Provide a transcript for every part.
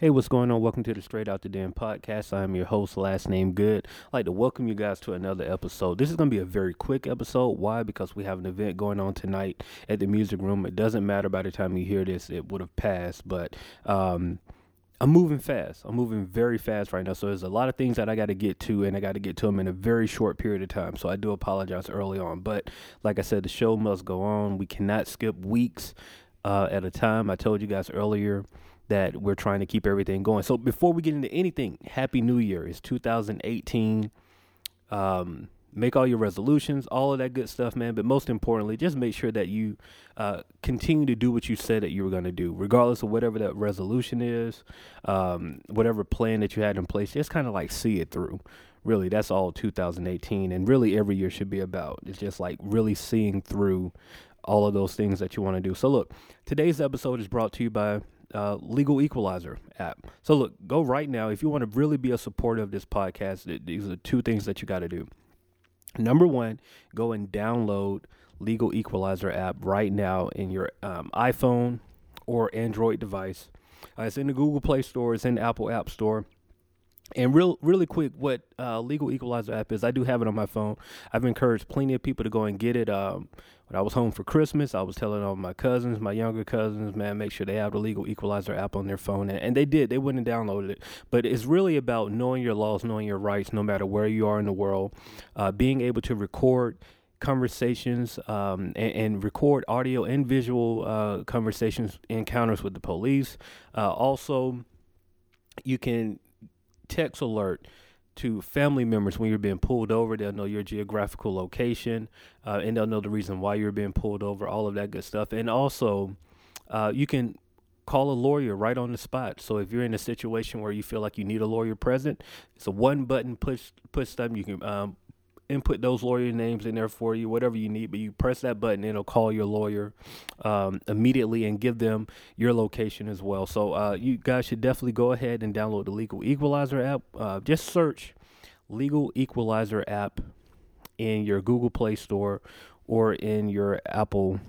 Hey, what's going on? Welcome to the Straight Out the Den podcast. I'm your host, last name Good. I'd like to welcome you guys to another episode. This is going to be a very quick episode. Why? Because we have an event going on tonight at the music room. It doesn't matter by the time you hear this, it would have passed, but um, I'm moving fast. I'm moving very fast right now. So there's a lot of things that I got to get to, and I got to get to them in a very short period of time. So I do apologize early on. But like I said, the show must go on. We cannot skip weeks uh, at a time. I told you guys earlier that we're trying to keep everything going. So before we get into anything, Happy New Year. It's 2018. Um, make all your resolutions, all of that good stuff, man. But most importantly, just make sure that you uh, continue to do what you said that you were going to do, regardless of whatever that resolution is, um, whatever plan that you had in place. Just kind of like see it through. Really, that's all 2018, and really every year should be about. It's just like really seeing through all of those things that you want to do. So, look, today's episode is brought to you by uh, Legal Equalizer app. So look, go right now if you want to really be a supporter of this podcast. These are two things that you got to do. Number one, go and download Legal Equalizer app right now in your um, iPhone or Android device. Uh, it's in the Google Play Store. It's in the Apple App Store. And real, really quick, what uh, Legal Equalizer app is, I do have it on my phone. I've encouraged plenty of people to go and get it. Um, when I was home for Christmas, I was telling all my cousins, my younger cousins, man, make sure they have the Legal Equalizer app on their phone, and, and they did. They went and downloaded it. But it's really about knowing your laws, knowing your rights, no matter where you are in the world, uh, being able to record conversations um, and, and, record audio and visual uh, conversations, encounters with the police. Uh, also, you can text alert to family members when you're being pulled over. They'll know your geographical location uh, and they'll know the reason why you're being pulled over, all of that good stuff. And also, uh, you can call a lawyer right on the spot. So if you're in a situation where you feel like you need a lawyer present, it's a one button push push button. You can um, input those lawyer names in there for you, whatever you need. But you press that button, it'll call your lawyer um, immediately and give them your location as well. So uh, you guys should definitely go ahead and download the Legal Equalizer app. Uh, just search Legal Equalizer app in your Google Play Store or in your Apple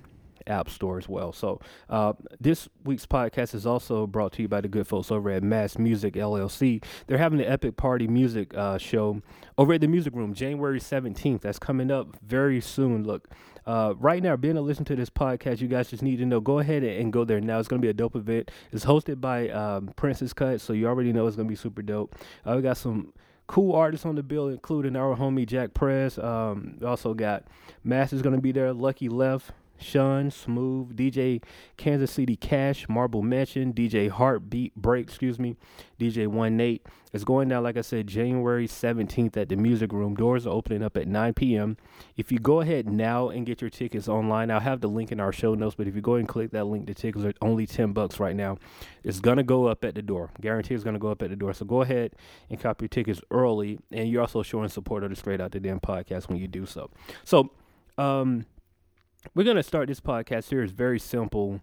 App Store as well. So uh, this week's podcast is also brought to you by the good folks over at M.A.S.S. Musiq LLC. They're having the Epic Party Music uh, show over at the Music Room, January 17th. That's coming up very soon. Look, uh, right now, being to listen to this podcast, you guys just need to know. Go ahead and, go there now. It's going to be a dope event. It's hosted by um, Princess Cut, so you already know it's going to be super dope. Uh, we got some cool artists on the bill, including our homie Jack Press. Um, also got Master's going to be there, Lucky Left, Sean, Smooth, DJ Kansas City Cash, Marble Mansion, DJ Heartbeat Break, excuse me, DJ One Nate. It's going down, like I said, January 17th at the Music Room. Doors are opening up at 9 p.m. If you go ahead now and get your tickets online, I'll have the link in our show notes, but if you go and click that link, the tickets are only 10 bucks right now. It's going to go up at the door. Guarantee it's going to go up at the door. So go ahead and copy your tickets early. And you're also showing support of the Straight Out the Den podcast when you do so. So, um, we're going to start this podcast here. It's very simple.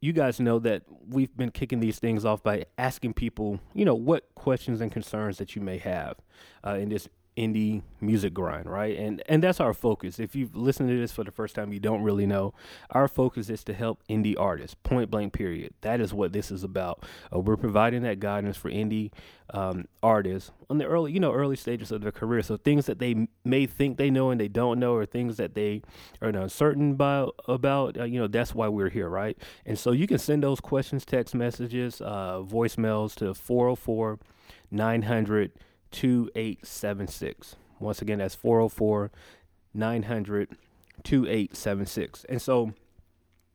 You guys know that we've been kicking these things off by asking people, you know, what questions and concerns that you may have uh, in this indie music grind, right? And and that's our focus. If you've listened to this for the first time, you don't really know. Our focus is to help indie artists. Point blank. Period. That is what this is about. Uh, we're providing that guidance for indie um, artists on the early, you know, early stages of their career. So things that they may think they know and they don't know, or things that they are uncertain about. About uh, you know, that's why we're here, right? And so you can send those questions, text messages, uh, voicemails to 404 900 2876. Once again, that's 404 900 2876. And so,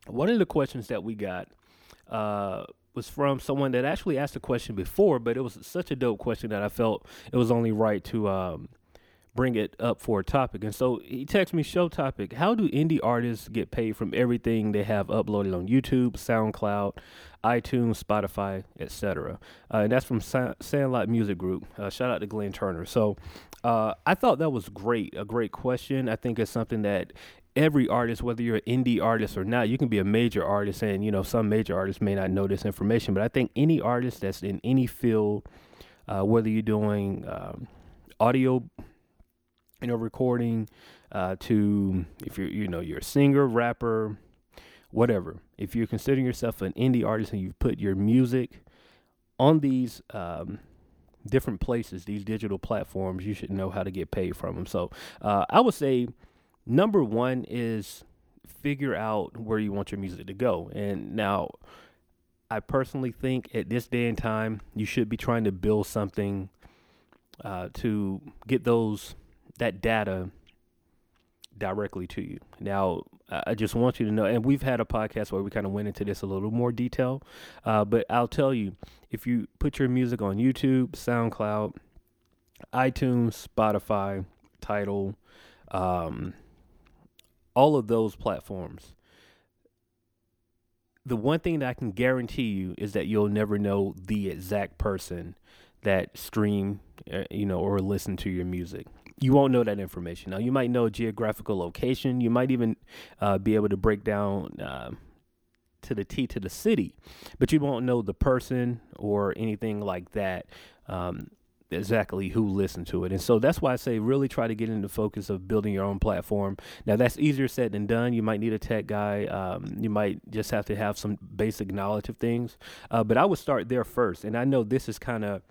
one of the questions that we got uh, was from someone that actually asked a question before, but it was such a dope question that I felt it was only right to um, bring it up for a topic. And so he texted me, show topic, how do indie artists get paid from everything they have uploaded on YouTube, SoundCloud, iTunes, Spotify, etc. Uh, and that's from Sa- Sandlot Music Group. Uh, shout out to Glenn Turner. So uh, I thought that was great, a great question. I think it's something that every artist, whether you're an indie artist or not, you can be a major artist, and you know some major artists may not know this information, but I think any artist that's in any field, uh, whether you're doing um, audio you know, recording uh, to if you're you know you're a singer, rapper, whatever. If you're considering yourself an indie artist and you've put your music on these um, different places, these digital platforms, you should know how to get paid from them. So uh, I would say number one is figure out where you want your music to go. And now, I personally think at this day and time, you should be trying to build something uh, to get those that data directly to you. Now, I just want you to know, and we've had a podcast where we kind of went into this a little more detail, uh, but I'll tell you if you put your music on YouTube, SoundCloud, iTunes, Spotify, Tidal, um, all of those platforms, the one thing that I can guarantee you is that you'll never know the exact person that stream, uh, you know, or listen to your music you won't know that information. Now, you might know geographical location. You might even uh, be able to break down uh, to the T to the city, but you won't know the person or anything like that. Um, exactly who listened to it. And so that's why I say really try to get into focus of building your own platform. Now that's easier said than done. You might need a tech guy. Um, you might just have to have some basic knowledge of things. Uh, but I would start there first. And I know this is kind of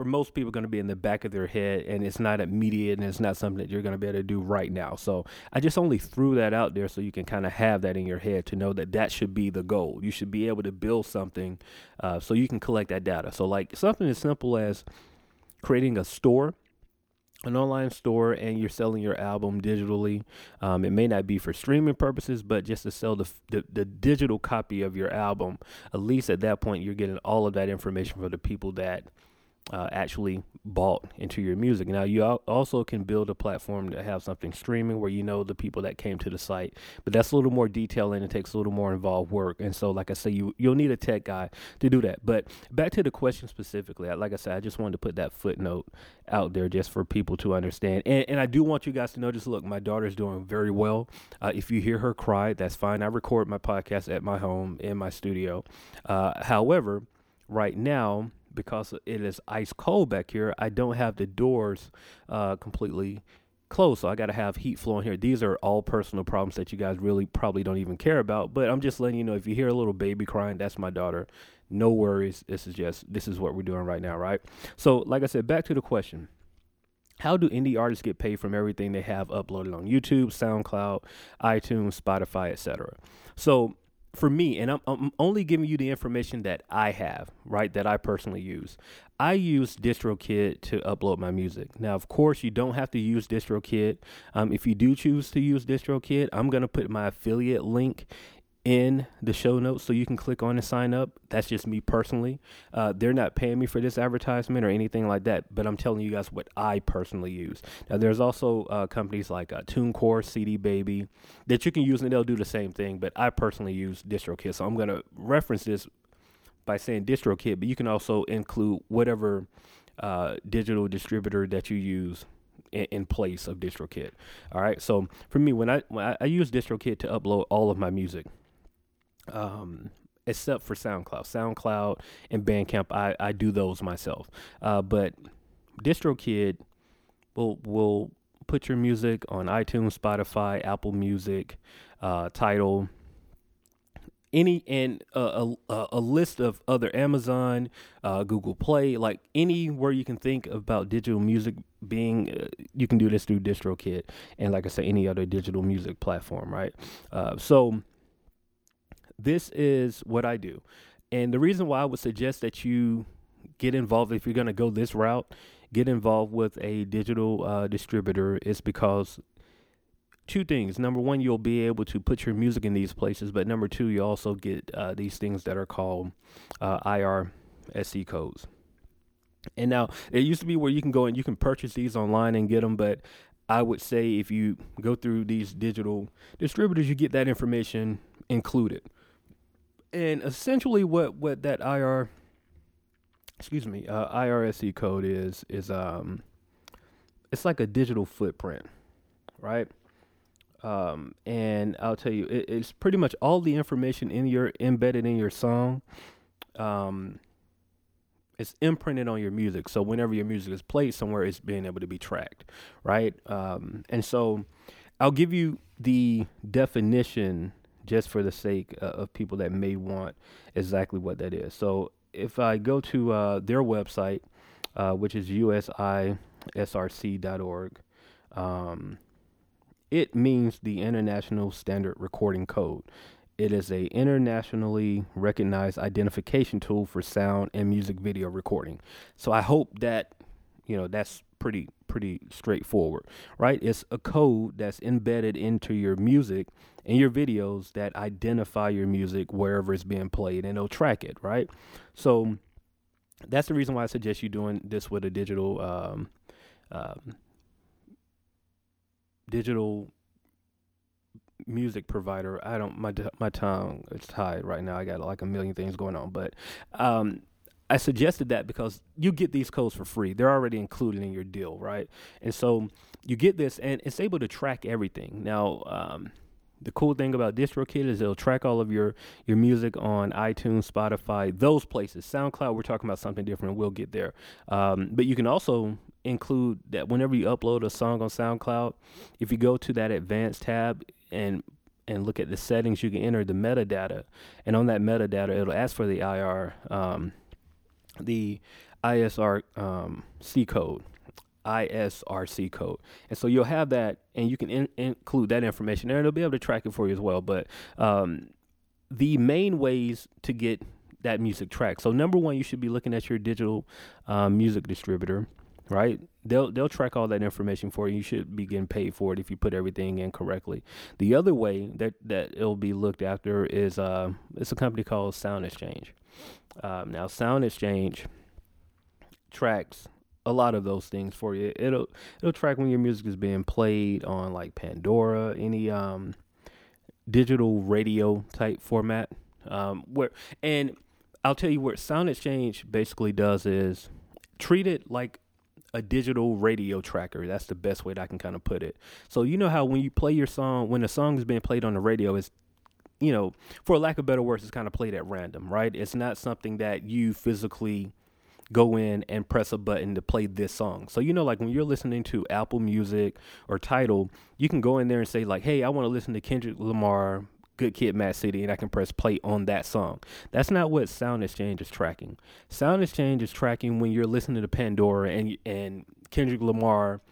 for most people going to be in the back of their head and it's not immediate and it's not something that you're going to be able to do right now. So I just only threw that out there so you can kind of have that in your head to know that that should be the goal. You should be able to build something uh, so you can collect that data. So like something as simple as creating a store an online store and you're selling your album digitally. Um, it may not be for streaming purposes, but just to sell the, the, the digital copy of your album. At least at that point, you're getting all of that information for the people that uh, actually bought into your music. Now, you also can build a platform to have something streaming where you know the people that came to the site, but that's a little more detail and it takes a little more involved work. And so, like I say, you you'll need a tech guy to do that. But back to the question specifically, like I said, I just wanted to put that footnote out there just for people to understand. And, and I do want you guys to know, just look, my daughter's doing very well. Uh, if you hear her cry, that's fine. I record my podcast at my home in my studio. Uh, however, right now because it is ice cold back here, I don't have the doors uh, completely closed. So I got to have heat flowing here. These are all personal problems that you guys really probably don't even care about. But I'm just letting you know if you hear a little baby crying, that's my daughter. No worries. This is just, this is what we're doing right now, right? So, like I said, back to the question. How do indie artists get paid from everything they have uploaded on YouTube, SoundCloud, iTunes, Spotify, etc.? So for me, and I'm, I'm only giving you the information that I have, right, that I personally use. I use DistroKid to upload my music. Now, of course, you don't have to use DistroKid. Um, if you do choose to use DistroKid, I'm going to put my affiliate link in the show notes so you can click on and sign up. That's just me personally. Uh, they're not paying me for this advertisement or anything like that, but I'm telling you guys what I personally use. Now, there's also uh, companies like uh, TuneCore, CD Baby that you can use and they'll do the same thing, but I personally use DistroKid. So I'm going to reference this by saying DistroKid, but you can also include whatever uh, digital distributor that you use in, place of DistroKid. All right. So for me, when I when I, I use DistroKid to upload all of my music, um, except for SoundCloud. SoundCloud and Bandcamp, I, I do those myself. Uh, but DistroKid will will put your music on iTunes, Spotify, Apple Music, uh, Tidal, any and a, a, a, list of other Amazon, uh, Google Play, like anywhere you can think about digital music being, uh, you can do this through DistroKid, and like I said, any other digital music platform, right? Uh, so this is what I do. And the reason why I would suggest that you get involved if you're going to go this route, get involved with a digital uh, distributor is because two things. Number one, you'll be able to put your music in these places, but number two, you also get uh, these things that are called uh, IRSC codes. And now it used to be where you can go and you can purchase these online and get them, but I would say if you go through these digital distributors, you get that information included and essentially what what that IR excuse me uh, IRSC code is is um it's like a digital footprint, right? Um, and I'll tell you, it, it's pretty much all the information in your embedded in your song. Um, it's imprinted on your music, so whenever your music is played somewhere, it's being able to be tracked, right? Um, and so I'll give you the definition just for the sake uh, of people that may want exactly what that is. So if I go to uh, their website, uh, which is usisrc.org, um, it means the International Standard Recording Code. It is a internationally recognized identification tool for sound and music video recording. So I hope that you know that's pretty pretty straightforward, right? It's a code that's embedded into your music and your videos that identify your music wherever it's being played and it'll track it, right? So that's the reason why I suggest you doing this with a digital um, um, digital music provider. I don't my my tongue is tied right now. I got like a million things going on, but um, I suggested that because you get these codes for free. They're already included in your deal, right? And so you get this, and it's able to track everything. Now, um, the cool thing about DistroKid is it'll track all of your your music on iTunes, Spotify, those places. SoundCloud, we're talking about something different. We'll get there. Um, but you can also include that whenever you upload a song on SoundCloud, if you go to that advanced tab and and look at the settings, you can enter the metadata, and on that metadata, it'll ask for the IR, um, the ISR um, C code, ISRC code, and so you'll have that, and you can in- include that information there, and it'll be able to track it for you as well. But um, the main ways to get that music tracked. So number one, you should be looking at your digital um, music distributor right? They'll they'll track all that information for you. You should be getting paid for it if you put everything in correctly. The other way that that it'll be looked after is uh, it's a company called Sound Exchange. Um, now, Sound Exchange tracks a lot of those things for you. It'll it'll track when your music is being played on like Pandora, any um, digital radio type format. Um, where and I'll tell you what Sound Exchange basically does is treat it like a digital radio tracker. That's the best way that I can kind of put it. So you know how when you play your song, when a song is being played on the radio, it's you know, for lack of better words, it's kind of played at random, right? It's not something that you physically go in and press a button to play this song. So you know, like when you're listening to Apple Music or Tidal, you can go in there and say like, "Hey, I want to listen to Kendrick Lamar Good Kid, Mad City, and I can press play on that song. That's not what Sound Exchange is tracking. Sound Exchange is tracking when you're listening to Pandora and and Kendrick Lamar,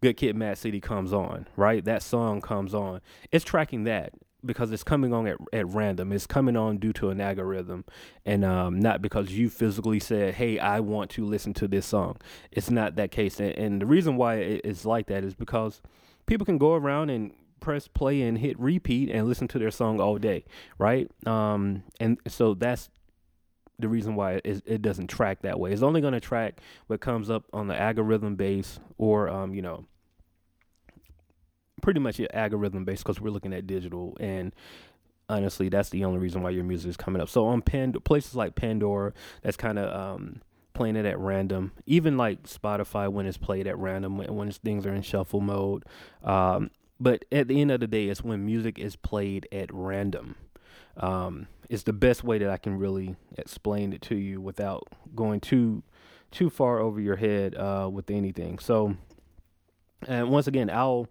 Good Kid, Mad City comes on, right? That song comes on. It's tracking that because it's coming on at, at random. It's coming on due to an algorithm and um, not because you physically said, hey, I want to listen to this song. It's not that case. And, and the reason why it's like that is because people can go around and press play and hit repeat and listen to their song all day, right? Um, and so that's the reason why it, it doesn't track that way. It's only going to track what comes up on the algorithm base or, um, you know, pretty much algorithm based because we're looking at digital and honestly that's the only reason why your music is coming up so on Pand- places like pandora that's kind of um, playing it at random even like spotify when it's played at random when, when things are in shuffle mode um, but at the end of the day, it's when music is played at random. Um, it's the best way that I can really explain it to you without going too too far over your head uh, with anything. So, and once again, I'll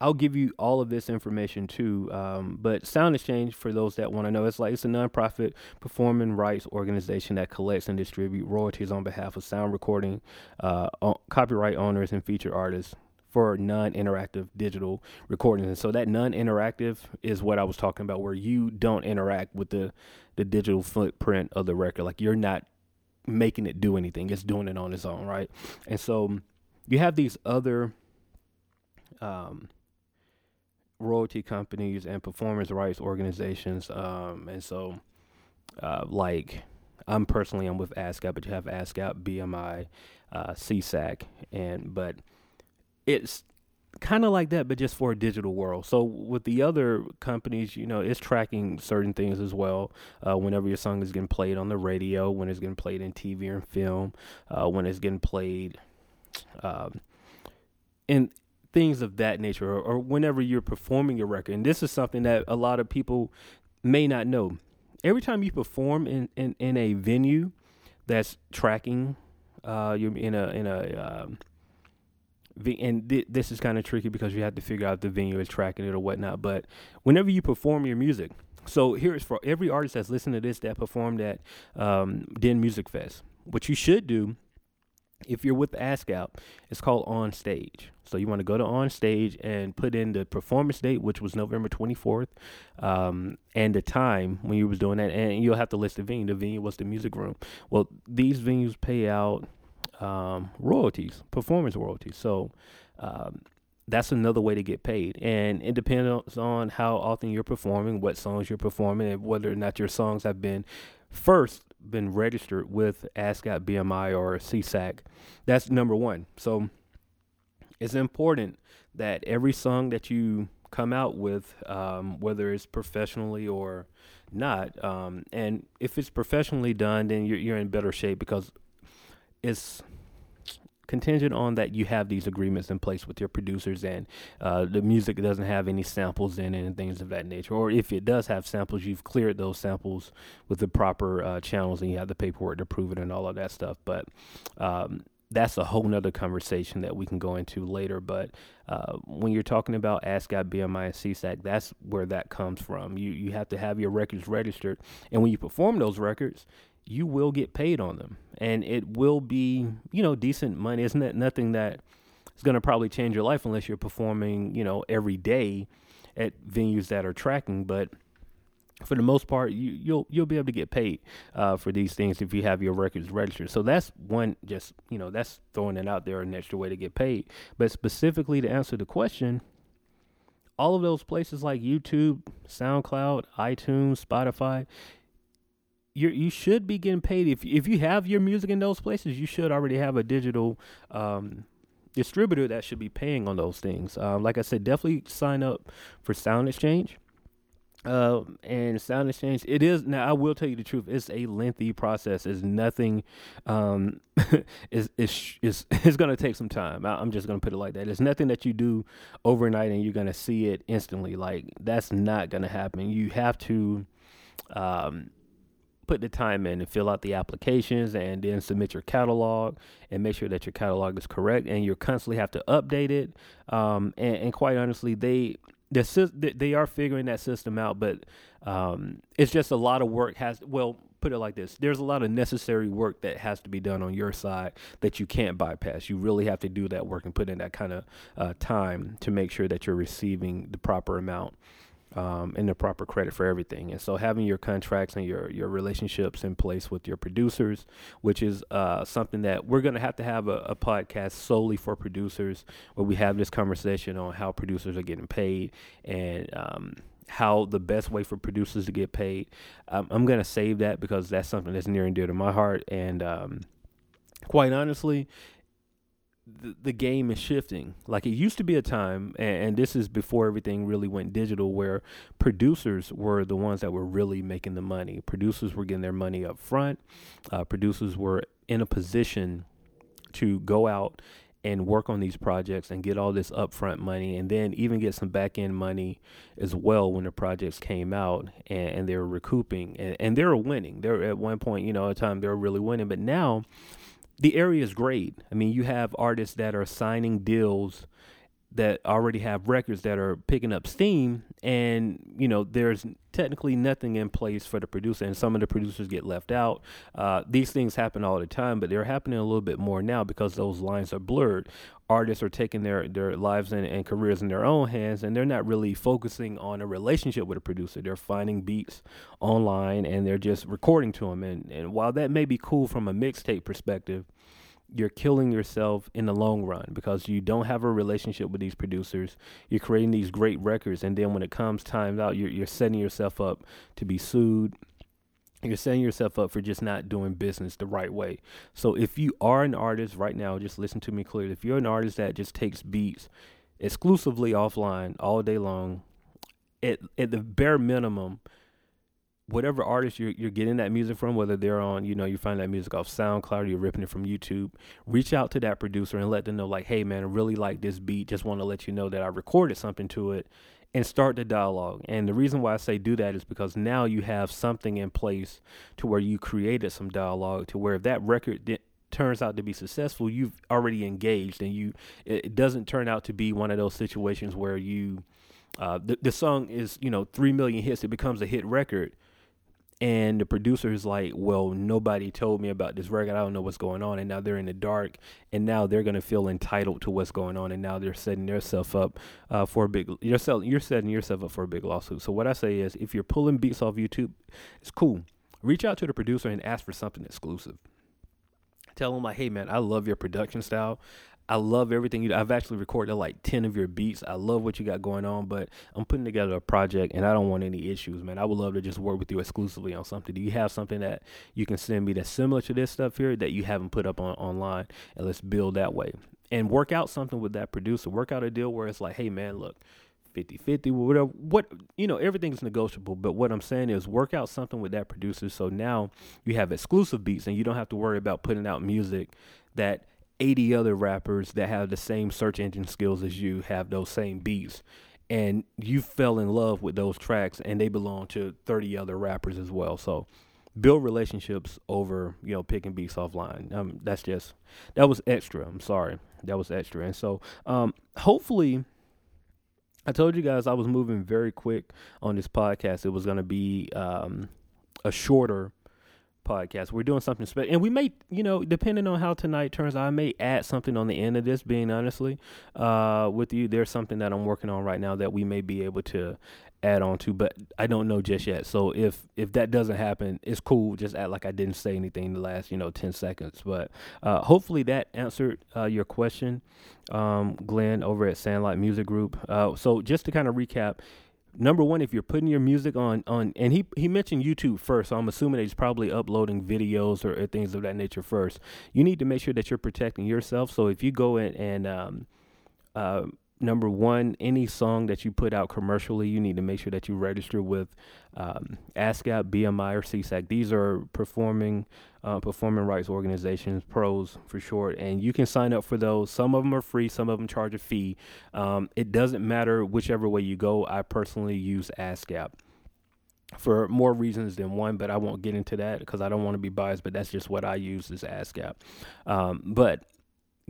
I'll give you all of this information too. Um, but Sound Exchange, for those that want to know, it's like it's a nonprofit performing rights organization that collects and distributes royalties on behalf of sound recording, uh, copyright owners, and featured artists for non-interactive digital recordings. And so that non-interactive is what I was talking about, where you don't interact with the the digital footprint of the record. Like you're not making it do anything; it's doing it on its own, right? And so you have these other um, royalty companies and performance rights organizations, um, and so uh, like. I'm personally I'm with ASCAP, but you have ASCAP, BMI, uh, SESAC, and but it's kind of like that, but just for a digital world. So with the other companies, you know, it's tracking certain things as well. Uh, whenever your song is getting played on the radio, when it's getting played in TV and film, uh, when it's getting played, um, and things of that nature, or, or whenever you're performing your record. And this is something that a lot of people may not know. Every time you perform in, in, in a venue that's tracking, uh, you're in a in a um, and th- this is kind of tricky because you have to figure out the venue is tracking it or whatnot. But whenever you perform your music, So here's for every artist that's listening to this that performed at um, Den Music Fest. What you should do if you're with ASCAP, it's called On Stage. So you want to go to On Stage and put in the performance date, which was November 24th, um, and the time when you was doing that, and you'll have to list the venue. The venue was the music room. Well, these venues pay out um, royalties, performance royalties. So um, that's another way to get paid. And it depends on how often you're performing, what songs you're performing, and whether or not your songs have been first been registered with ASCAP BMI or SESAC. That's number one. So it's important that every song that you come out with, um, whether it's professionally or not, um, and if it's professionally done, then you're, you're in better shape because it's contingent on that you have these agreements in place with your producers and uh, the music doesn't have any samples in it and things of that nature. Or if it does have samples, you've cleared those samples with the proper uh, channels and you have the paperwork to prove it and all of that stuff. But um, that's a whole nother conversation that we can go into later. But uh, when you're talking about ASCAP, BMI, and SESAC, that's where that comes from. You you have to have your records registered, and when you perform those records, you will get paid on them. And it will be you know decent money. Isn't it nothing that is going to probably change your life unless you're performing you know every day at venues that are tracking. But for the most part you you'll you'll be able to get paid uh, for these things if you have your records registered. So that's one just you know that's throwing it out there an extra way to get paid. But specifically to answer the question all of those places like YouTube, SoundCloud, iTunes, Spotify, you you should be getting paid if if you have your music in those places. You should already have a digital um, distributor that should be paying on those things. Um, like I said, definitely sign up for Sound Exchange. Uh, and Sound Exchange, it is now. I will tell you the truth. It's a lengthy process. It's nothing. Um, it's it's it's, it's going to take some time. I, I'm just going to put it like that. It's nothing that you do overnight and you're going to see it instantly. Like that's not going to happen. You have to. Um, put the time in and fill out the applications and then submit your catalog and make sure that your catalog is correct and you constantly have to update it. Um, and, and, quite honestly they the, they are figuring that system out but um, it's just a lot of work has well put it like this there's a lot of necessary work that has to be done on your side that you can't bypass. You really have to do that work and put in that kind of uh, time to make sure that you're receiving the proper amount um, and the proper credit for everything. And so having your contracts and your your relationships in place with your producers, which is uh, something that we're going to have to have a, a, podcast solely for producers, where we have this conversation on how producers are getting paid and um, how the best way for producers to get paid. Um, I'm going to save that because that's something that's near and dear to my heart. And um, quite honestly, the, game is shifting. Like it used to be a time, and, and, this is before everything really went digital, where producers were the ones that were really making the money. Producers were getting their money up front. Uh, producers were in a position to go out and work on these projects and get all this upfront money and then even get some back end money as well when the projects came out and, and they were recouping and, and they were winning. They're at one point, you know, a time they were really winning. But now the area is great. I mean, you have artists that are signing deals that already have records that are picking up steam and you know there's technically nothing in place for the producer and some of the producers get left out. Uh, these things happen all the time but they're happening a little bit more now because those lines are blurred. Artists are taking their, their lives and, and careers in their own hands and they're not really focusing on a relationship with a producer. They're finding beats online and they're just recording to them and, and while that may be cool from a mixtape perspective you're killing yourself in the long run because you don't have a relationship with these producers. You're creating these great records, and then when it comes time out, you're you're setting yourself up to be sued. You're setting yourself up for just not doing business the right way. So if you are an artist right now, just listen to me clearly. If you're an artist that just takes beats exclusively offline all day long, at at the bare minimum, whatever artist you're you're getting that music from, whether they're on, you know, you find that music off SoundCloud or you're ripping it from YouTube, reach out to that producer and let them know, like, hey man, I really like this beat. Just want to let you know that I recorded something to it and start the dialogue. And the reason why I say do that is because now you have something in place to where you created some dialogue to where if that record di- turns out to be successful, you've already engaged and you it doesn't turn out to be one of those situations where you uh, the the song is you know three million hits. It becomes a hit record, and the producer is like, "Well, nobody told me about this record. I don't know what's going on." And now they're in the dark, and now they're gonna feel entitled to what's going on, and now they're setting themselves up uh, for a big. You're selling, you're setting yourself up for a big lawsuit. So what I say is, if you're pulling beats off YouTube, it's cool. Reach out to the producer and ask for something exclusive. Tell them like, "Hey man, I love your production style. I love everything you. I've actually recorded like ten of your beats. I love what you got going on, but I'm putting together a project and I don't want any issues, man. I would love to just work with you exclusively on something. Do you have something that you can send me that's similar to this stuff here that you haven't put up on online, and let's build that way and work out something with that producer. Work out a deal where it's like, hey man, look. 50 50 whatever what you know everything's negotiable but what i'm saying is work out something with that producer so now you have exclusive beats and you don't have to worry about putting out music that 80 other rappers that have the same search engine skills as you have those same beats and you fell in love with those tracks and they belong to 30 other rappers as well. So build relationships over you know picking beats offline. Um that's just that was extra. I'm sorry. That was extra. And so um hopefully i told you guys i was moving very quick on this podcast. It was going to be um a shorter podcast. We're doing something special, and we may, you know, depending on how tonight turns out, I may add something on the end of this. Being honestly, uh, with you, there's something that I'm working on right now that we may be able to add on to, but I don't know just yet. So if if that doesn't happen, it's cool. Just act like I didn't say anything the last, you know, ten seconds. But uh, hopefully that answered uh, your question, um, Glenn, over at Sandlot Music Group. Uh, so just to kind of recap number one, if you're putting your music on on, and he he mentioned YouTube first, so I'm assuming he's probably uploading videos or, or, things of that nature first. You need to make sure that you're protecting yourself. So if you go in and um, uh, number one, any song that you put out commercially, you need to make sure that you register with um, ASCAP, BMI, or SESAC. These are performing uh, performing rights organizations, pros for short, and you can sign up for those. Some of them are free, some of them charge a fee. Um, it doesn't matter whichever way you go. I personally use ASCAP for more reasons than one, but I won't get into that because I don't want to be biased. But that's just what I use is ASCAP. Um, but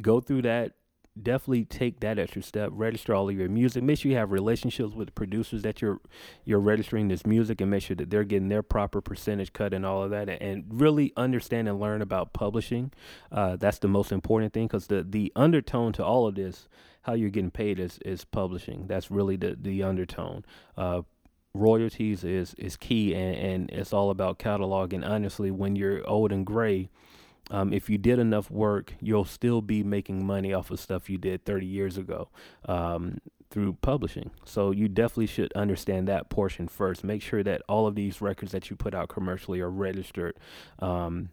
go through that definitely take that extra step. Register all of your music. Make sure you have relationships with the producers that you're you're registering this music, and make sure that they're getting their proper percentage cut and all of that. And really understand and learn about publishing. Uh, that's the most important thing because the the undertone to all of this, how you're getting paid is is publishing. That's really the the undertone. Uh, royalties is is key, and, and it's all about cataloging. Honestly, when you're old and gray um, if you did enough work, you'll still be making money off of stuff you did 30 years ago um, through publishing. So you definitely should understand that portion first. Make sure that all of these records that you put out commercially are registered. Um,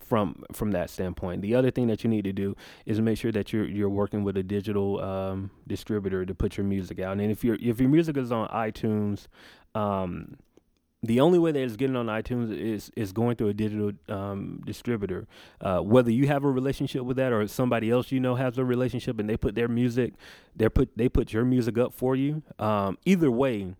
from from that standpoint. The other thing that you need to do is make sure that you're you're working with a digital um, distributor to put your music out. And if your if your music is on iTunes, um, the only way that it's getting on iTunes is is going through a digital um, distributor. Uh, whether you have a relationship with that or somebody else you know has a relationship and they put their music, they put they put your music up for you. Um, either way,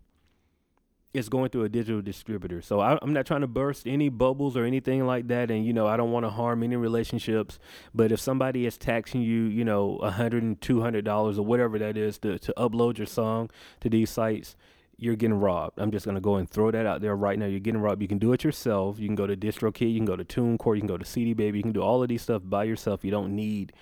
it's going through a digital distributor. So I, am not trying to burst any bubbles or anything like that. And you know, I don't want to harm any relationships. But if somebody is taxing you, you know, a hundred and two hundred dollars or whatever that is to to upload your song to these sites you're getting robbed. I'm just gonna go and throw that out there right now. You're getting robbed. You can do it yourself. You can go to DistroKid. You can go to TuneCore. You can go to CD Baby. You can do all of these stuff by yourself. You don't need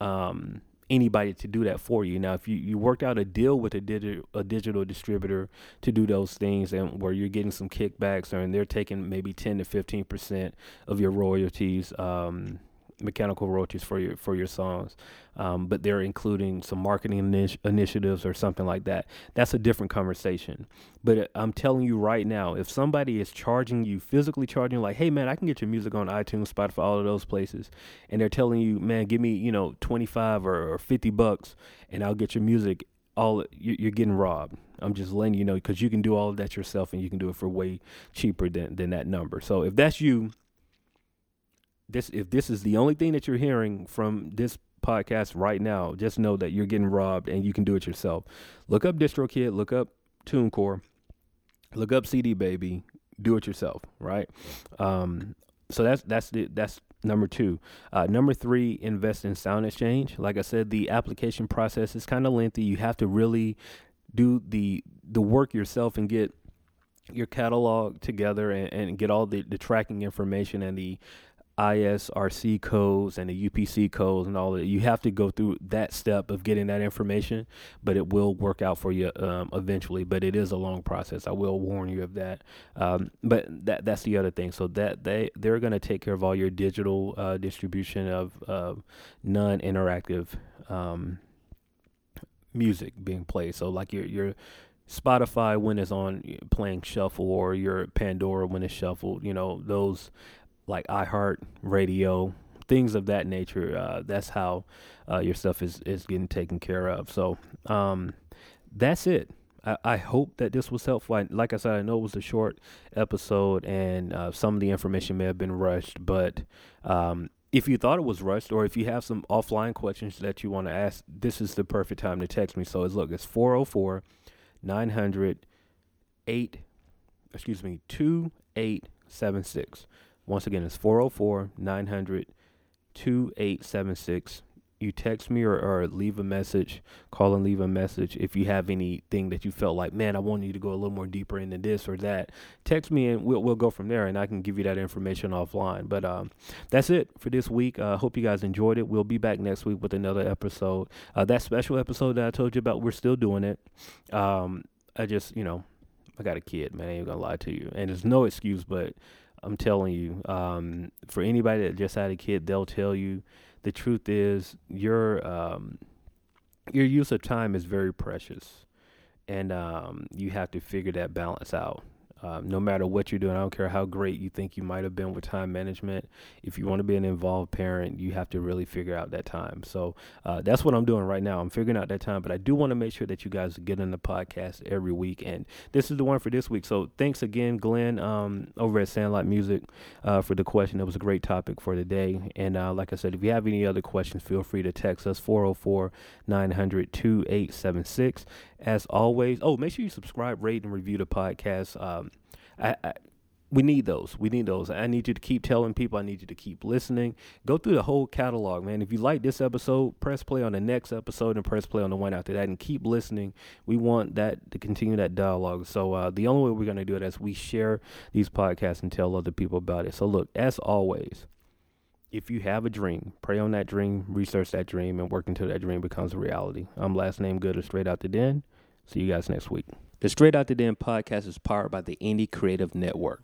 um, anybody to do that for you. Now, if you, you worked out a deal with a digital a digital distributor to do those things, and where you're getting some kickbacks, or and they're taking maybe 10 to 15 percent of your royalties. Um, mechanical royalties for your for your songs, um, but they're including some marketing initi- initiatives or something like that. That's a different conversation. But uh, I'm telling you right now, if somebody is charging you physically charging, like, hey man, I can get your music on iTunes, Spotify, all of those places, and they're telling you, man, give me you know 25 or, or 50 bucks, and I'll get your music. All you're getting robbed. I'm just letting you know because you can do all of that yourself, and you can do it for way cheaper than than that number. So if that's you this if this is the only thing that you're hearing from this podcast right now, just know that you're getting robbed and you can do it yourself. Look up DistroKid, look up TuneCore, look up CD Baby, do it yourself, right? Um, so that's that's the that's number two. Uh, number three, invest in Sound Exchange. Like I said, the application process is kind of lengthy. You have to really do the the work yourself and get your catalog together and, and get all the, the tracking information and the ISRC codes and the UPC codes and all that. You have to go through that step of getting that information, but it will work out for you um, eventually. But it is a long process. I will warn you of that. Um, but that that's the other thing. So that they they're going to take care of all your digital uh, distribution of uh, non-interactive um, music being played. So like your your Spotify when it's on playing shuffle or your Pandora when it's shuffled, you know, those like iHeart Radio, things of that nature. Uh, that's how uh, your stuff is, is getting taken care of. So um, that's it. I, I, hope that this was helpful. I, like I said, I know it was a short episode and uh, some of the information may have been rushed, but um, if you thought it was rushed or if you have some offline questions that you want to ask, this is the perfect time to text me. So it's look, it's 404 900 excuse me, 2876. Once again, it's 404 900 2876 you text me or, or leave a message, call and leave a message. If you have anything that you felt like, man, I want you to go a little more deeper into this or that, text me and we'll we'll go from there, and I can give you that information offline. But um, that's it for this week. I uh, hope you guys enjoyed it. We'll be back next week with another episode. Uh, that special episode that I told you about, we're still doing it. Um, I just, you know, I got a kid, man. I ain't gonna lie to you, and there's no excuse, but I'm telling you, um, for anybody that just had a kid, they'll tell you the truth is your um, your use of time is very precious, and um, you have to figure that balance out. Um, no matter what you're doing, I don't care how great you think you might have been with time management. If you want to be an involved parent, you have to really figure out that time. So uh, that's what I'm doing right now. I'm figuring out that time, but I do want to make sure that you guys get in the podcast every week. And this is the one for this week. So thanks again, Glenn, um, over at Sandlot Music, uh, for the question. It was a great topic for today. And uh, like I said, if you have any other questions, feel free to text us 404 900 2876. As always, oh, make sure you subscribe, rate, and review the podcast. Um, I, I, we need those. We need those. I need you to keep telling people. I need you to keep listening. Go through the whole catalog, man. If you like this episode, press play on the next episode and press play on the one after that, and keep listening. We want that to continue that dialogue. So uh, the only way we're gonna do it is we share these podcasts and tell other people about it. So look, as always, if you have a dream, pray on that dream, research that dream, and work until that dream becomes a reality. I'm last name good or straight out the den. See you guys next week. The Straight Out the Den podcast is powered by the Indie Creative Network.